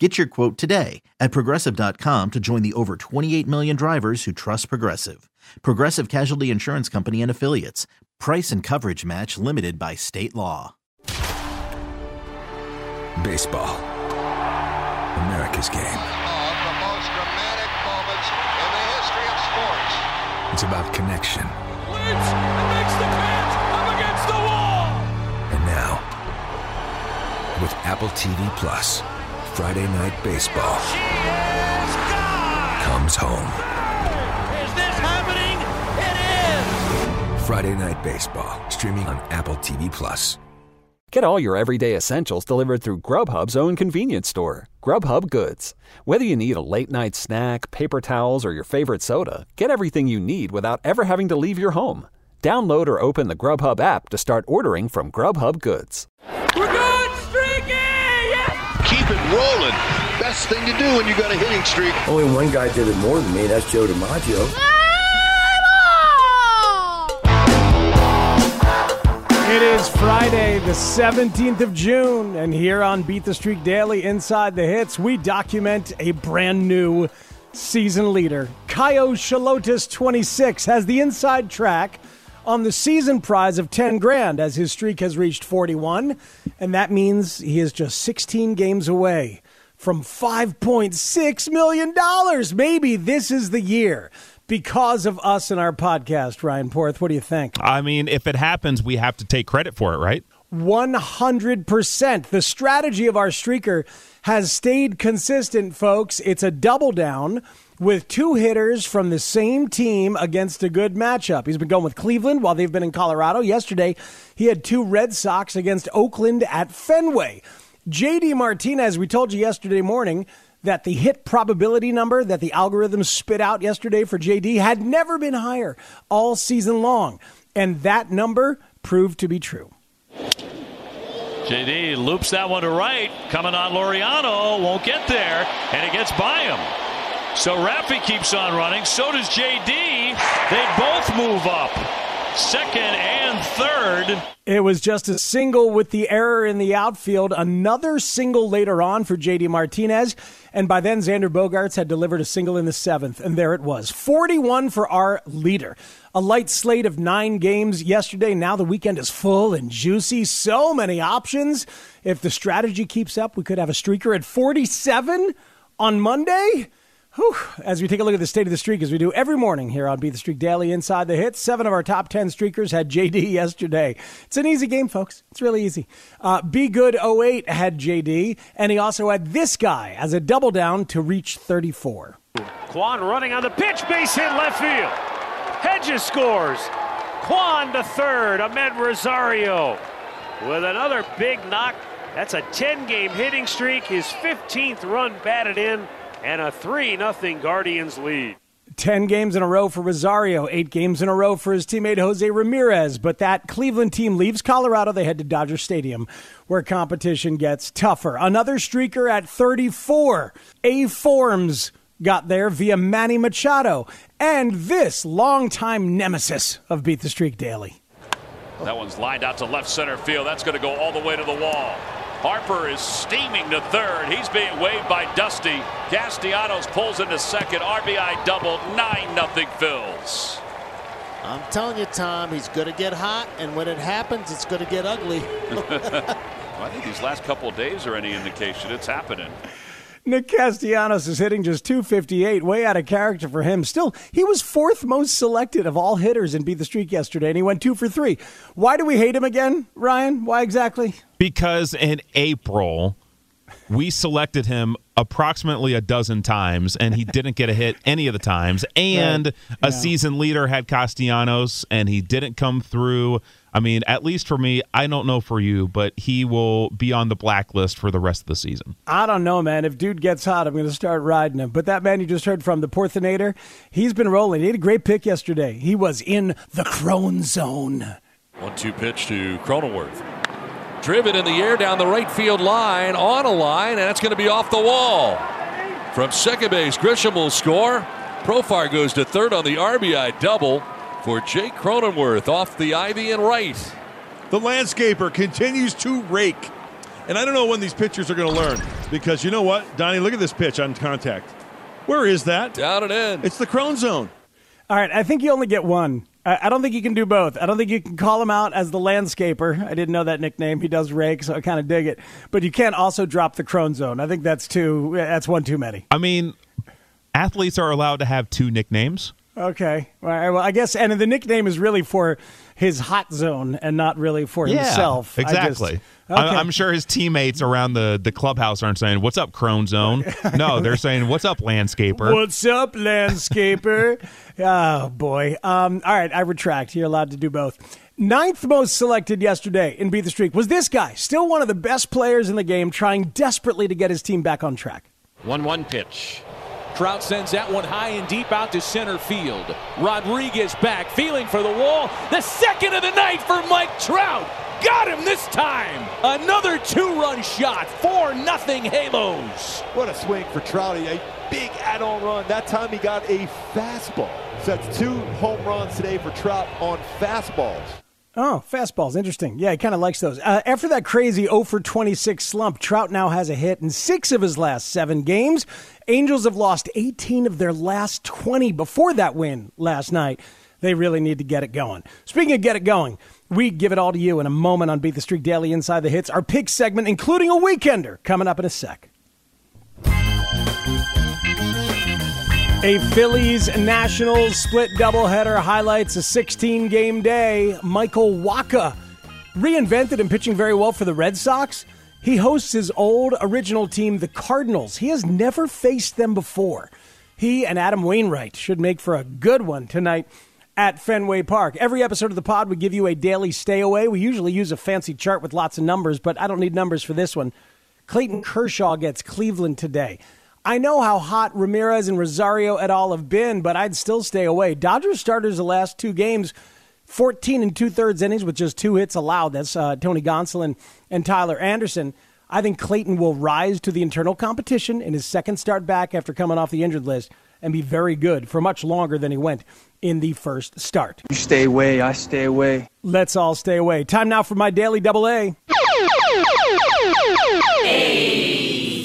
Get your quote today at progressive.com to join the over 28 million drivers who trust Progressive. Progressive Casualty Insurance Company and Affiliates. Price and coverage match limited by state law. Baseball. America's game. of the most dramatic moments in the history of sports. It's about connection. Lynch makes the catch up against the wall. And now, with Apple TV Plus, Friday Night Baseball comes home. Is this happening? It is. Friday Night Baseball, streaming on Apple TV Plus. Get all your everyday essentials delivered through Grubhub's own convenience store, Grubhub Goods. Whether you need a late night snack, paper towels, or your favorite soda, get everything you need without ever having to leave your home. Download or open the Grubhub app to start ordering from Grubhub Goods. Keep it rolling. Best thing to do when you got a hitting streak. Only one guy did it more than me. That's Joe DiMaggio. It is Friday, the 17th of June, and here on Beat the Streak Daily Inside the Hits, we document a brand new season leader. Kaio Shalotis, 26, has the inside track on the season prize of 10 grand as his streak has reached 41, and that means he is just 16 games away from $5.6 million. Maybe this is the year because of us and our podcast, Ryan Porth. What do you think? I mean, if it happens, we have to take credit for it, right? 100%. The strategy of our streaker has stayed consistent, folks. It's a double down with two hitters from the same team against a good matchup. He's been going with Cleveland while they've been in Colorado. Yesterday, he had two Red Sox against Oakland at Fenway. JD Martinez, we told you yesterday morning that the hit probability number that the algorithm spit out yesterday for JD had never been higher all season long. And that number proved to be true. JD loops that one to right. Coming on Laureano. Won't get there. And it gets by him. So Raffy keeps on running. So does JD. They both move up. Second and third. It was just a single with the error in the outfield. Another single later on for JD Martinez. And by then, Xander Bogaerts had delivered a single in the seventh. And there it was 41 for our leader. A light slate of nine games yesterday. Now the weekend is full and juicy. So many options. If the strategy keeps up, we could have a streaker at 47 on Monday. Whew. As we take a look at the state of the streak, as we do every morning here on Beat the Streak Daily Inside the Hits, seven of our top 10 streakers had JD yesterday. It's an easy game, folks. It's really easy. Uh, Be Good 08 had JD, and he also had this guy as a double down to reach 34. Kwan running on the pitch, base hit left field. Hedges scores. Kwan to third. Amed Rosario with another big knock. That's a 10 game hitting streak, his 15th run batted in, and a 3 0 Guardians lead. 10 games in a row for Rosario, eight games in a row for his teammate Jose Ramirez. But that Cleveland team leaves Colorado. They head to Dodger Stadium, where competition gets tougher. Another streaker at 34. A Forms got there via Manny Machado. And this longtime nemesis of Beat the Streak Daily. That one's lined out to left center field. That's going to go all the way to the wall. Harper is steaming to third. He's being waved by Dusty. Castellanos pulls into second. RBI double. 9 nothing Phils. I'm telling you, Tom, he's going to get hot, and when it happens, it's going to get ugly. Well, I think these last couple of days are any indication it's happening. Nick Castellanos is hitting just 258, way out of character for him. Still, he was fourth most selected of all hitters and beat the streak yesterday, and he went two for three. Why do we hate him again, Ryan? Why exactly? Because in April, we selected him approximately a dozen times, and he didn't get a hit any of the times. And Right. a Yeah. season leader had Castellanos, and he didn't come through. I mean, at least for me, I don't know for you, but he will be on the blacklist for the rest of the season. I don't know, man. If dude gets hot, I'm going to start riding him. But that man you just heard from, the Porthinator, he's been rolling. He had a great pick yesterday. He was in the Crone zone. One two pitch to Cronenworth. Driven in the air down the right field line, on a line, and it's going to be off the wall. From second base, Grisham will score. Profar goes to third on the RBI double for Jake Cronenworth off the ivy and right. The landscaper continues to rake. And I don't know when these pitchers are going to learn because you know what, Donnie, look at this pitch on contact. Where is that? Down and in. It's the Crone zone. All right, I think you only get one. I, I don't think you can do both. I don't think you can call him out as the landscaper. I didn't know that nickname. He does rake, so I kind of dig it. But you can't also drop the Crone zone. I think that's two. That's one too many. I mean, athletes are allowed to have two nicknames. Okay. Well, I guess, and the nickname is really for his hot zone and not really for himself. I just- Exactly. Okay. I am sure his teammates around the, the clubhouse aren't saying, What's up, Crone Zone? No, they're saying, What's up, Landscaper? What's up, landscaper? oh boy. Um, all right, I retract. You're allowed to do both. Ninth most selected yesterday in Beat the Streak was this guy, still one of the best players in the game, trying desperately to get his team back on track. 1 1 pitch. Trout sends that one high and deep out to center field. Rodriguez back, feeling for the wall. The second of the night for Mike Trout. Got him this time. Another two run shot. 4 nothing Halos. What a swing for Trouty. A big add-on run. That time he got a fastball. So that's two home runs today for Trout on fastballs. Oh, fastballs. Interesting. Yeah, he kind of likes those. Uh, after that crazy 0 for 26 slump, Trout now has a hit in six of his last seven games. Angels have lost 18 of their last 20 before that win last night. They really need to get it going. Speaking of get it going, we give it all to you in a moment on Beat the Streak Daily Inside the Hits, our pick segment, including a weekender, coming up in a sec. A Phillies Nationals split doubleheader highlights a 16 game day. Michael Wacha reinvented and pitching very well for the Red Sox. He hosts his old original team, the Cardinals. He has never faced them before. He and Adam Wainwright should make for a good one tonight at Fenway Park. Every episode of the pod, we give you a daily stay away. We usually use a fancy chart with lots of numbers, but I don't need numbers for this one. Clayton Kershaw gets Cleveland today. I know how hot Ramirez and Rosario et al. have been, but I'd still stay away. Dodgers starters the last two games, 14 and two thirds innings with just two hits allowed. That's uh, Tony Gonsolin and Tyler Anderson. I think Clayton will rise to the internal competition in his second start back after coming off the injured list and be very good for much longer than he went in the first start. You stay away, I stay away. Let's all stay away. Time now for my daily double A.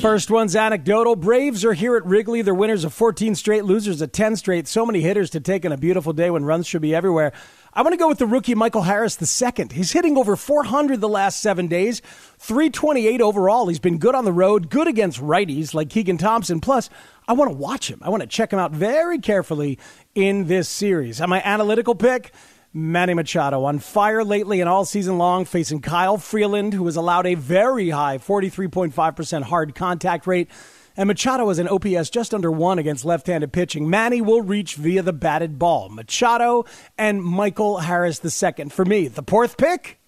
First one's anecdotal. Braves are here at Wrigley. They're winners of 14 straight, losers of 10 straight. So many hitters to take on a beautiful day when runs should be everywhere. I want to go with the rookie Michael Harris II. He's hitting over 400 the last seven days, 328 overall. He's been good on the road, good against righties like Keegan Thompson. Plus, I want to watch him. I want to check him out very carefully in this series. And my analytical pick. Manny Machado on fire lately and all season long, facing Kyle Freeland, who has allowed a very high 43.5% hard contact rate. And Machado has an OPS just under one against left handed pitching. Manny will reach via the batted ball. Machado and Michael Harris II. For me, the fourth pick.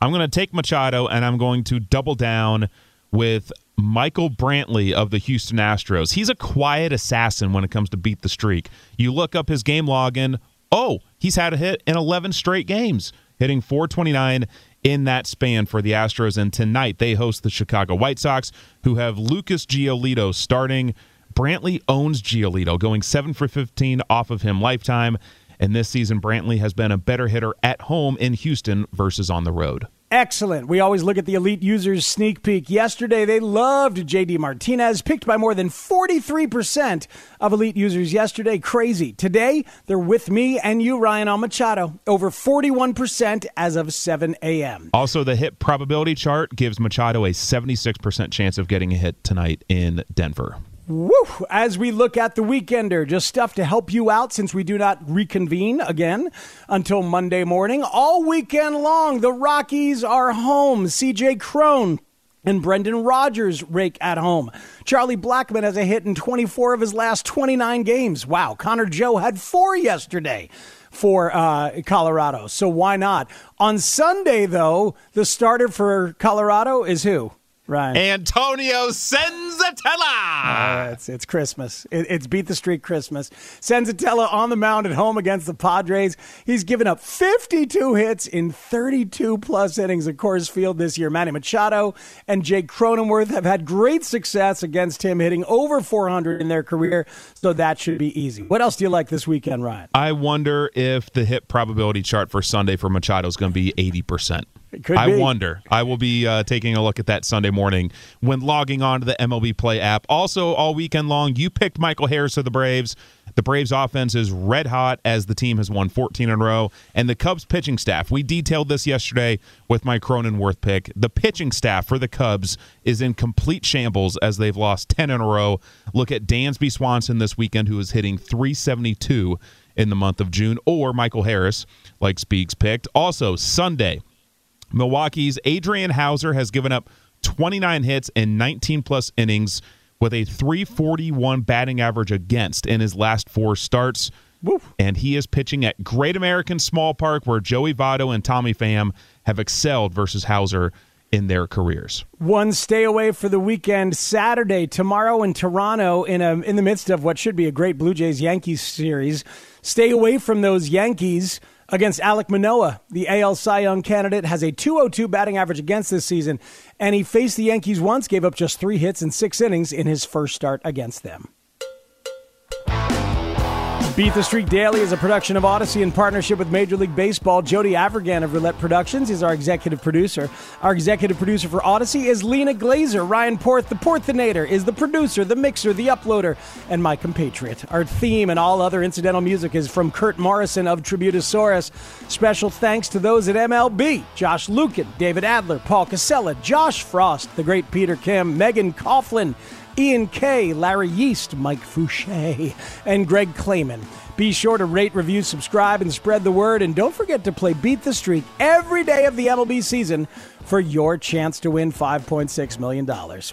I'm going to take Machado and I'm going to double down with Michael Brantley of the Houston Astros. He's a quiet assassin when it comes to beat the streak. You look up his game login. Oh, he's had a hit in 11 straight games, hitting 429 in that span for the Astros. And tonight they host the Chicago White Sox, who have Lucas Giolito starting. Brantley owns Giolito, going 7 for 15 off of him lifetime. And this season, Brantley has been a better hitter at home in Houston versus on the road. Excellent. We always look at the elite users sneak peek. Yesterday, they loved JD Martinez, picked by more than 43% of elite users yesterday. Crazy. Today, they're with me and you, Ryan, on Machado, over 41% as of 7 a.m. Also, the hit probability chart gives Machado a 76% chance of getting a hit tonight in Denver. Woo! As we look at the weekender, just stuff to help you out since we do not reconvene again until Monday morning. All weekend long, the Rockies are home. CJ Cron and Brendan Rodgers rake at home. Charlie Blackmon has a hit in 24 of his last 29 games. Wow. Connor Joe had four yesterday for uh, Colorado. So why not? On Sunday, though, the starter for Colorado is who? Ryan. Antonio Senzatela. Uh, it's, it's Christmas. It, it's beat the streak Christmas. Senzatela on the mound at home against the Padres. He's given up 52 hits in 32 plus innings at Coors Field this year. Manny Machado and Jake Cronenworth have had great success against him, hitting over 400 in their career. So that should be easy. What else do you like this weekend, Ryan? I wonder if the hit probability chart for Sunday for Machado is going to be 80%. I be. wonder. I will be uh, taking a look at that Sunday morning when logging on to the MLB Play app. Also, all weekend long, you picked Michael Harris of the Braves. The Braves offense is red hot as the team has won 14 in a row. And the Cubs pitching staff, we detailed this yesterday with my Cronenworth pick. The pitching staff for the Cubs is in complete shambles as they've lost 10 in a row. Look at Dansby Swanson this weekend, who is hitting 372 in the month of June, or Michael Harris, like Speaks picked. Also, Sunday, Milwaukee's Adrian Houser has given up 29 hits in 19 plus innings with a 341 batting average against in his last four starts. And he is pitching at Great American Small Park, where Joey Votto and Tommy Pham have excelled versus Houser in their careers. One stay away for the weekend Saturday tomorrow in Toronto in a in the midst of what should be a great Blue Jays Yankees series. Stay away from those Yankees against Alek Manoah. The AL Cy Young candidate has a 202 batting average against this season, and he faced the Yankees once, gave up just three hits in six innings in his first start against them. Beat the Streak Daily is a production of Odyssey in partnership with Major League Baseball. Jody Avirgan of Roulette Productions is our executive producer. Our executive producer for Odyssey is Lena Glazer. Ryan Porth, the Porthinator, is the producer, the mixer, the uploader, and my compatriot. Our theme and all other incidental music is from Kurt Morrison of Tributosaurus. Special thanks to those at MLB Josh Lukin, David Adler, Paul Casella, Josh Frost, the great Peter Kim, Megan Coughlin, Ian Kay, Larry Yeast, Mike Fouché, and Greg Clayman. Be sure to rate, review, subscribe, and spread the word. And don't forget to play Beat the Streak every day of the MLB season for your chance to win $5.6 million.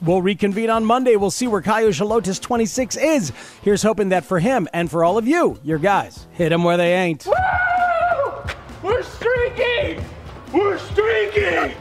We'll reconvene on Monday. We'll see where Caio Shalotis 26 is. Here's hoping that for him and for all of you, your guys, hit them where they ain't. We're streaking! We're streaking!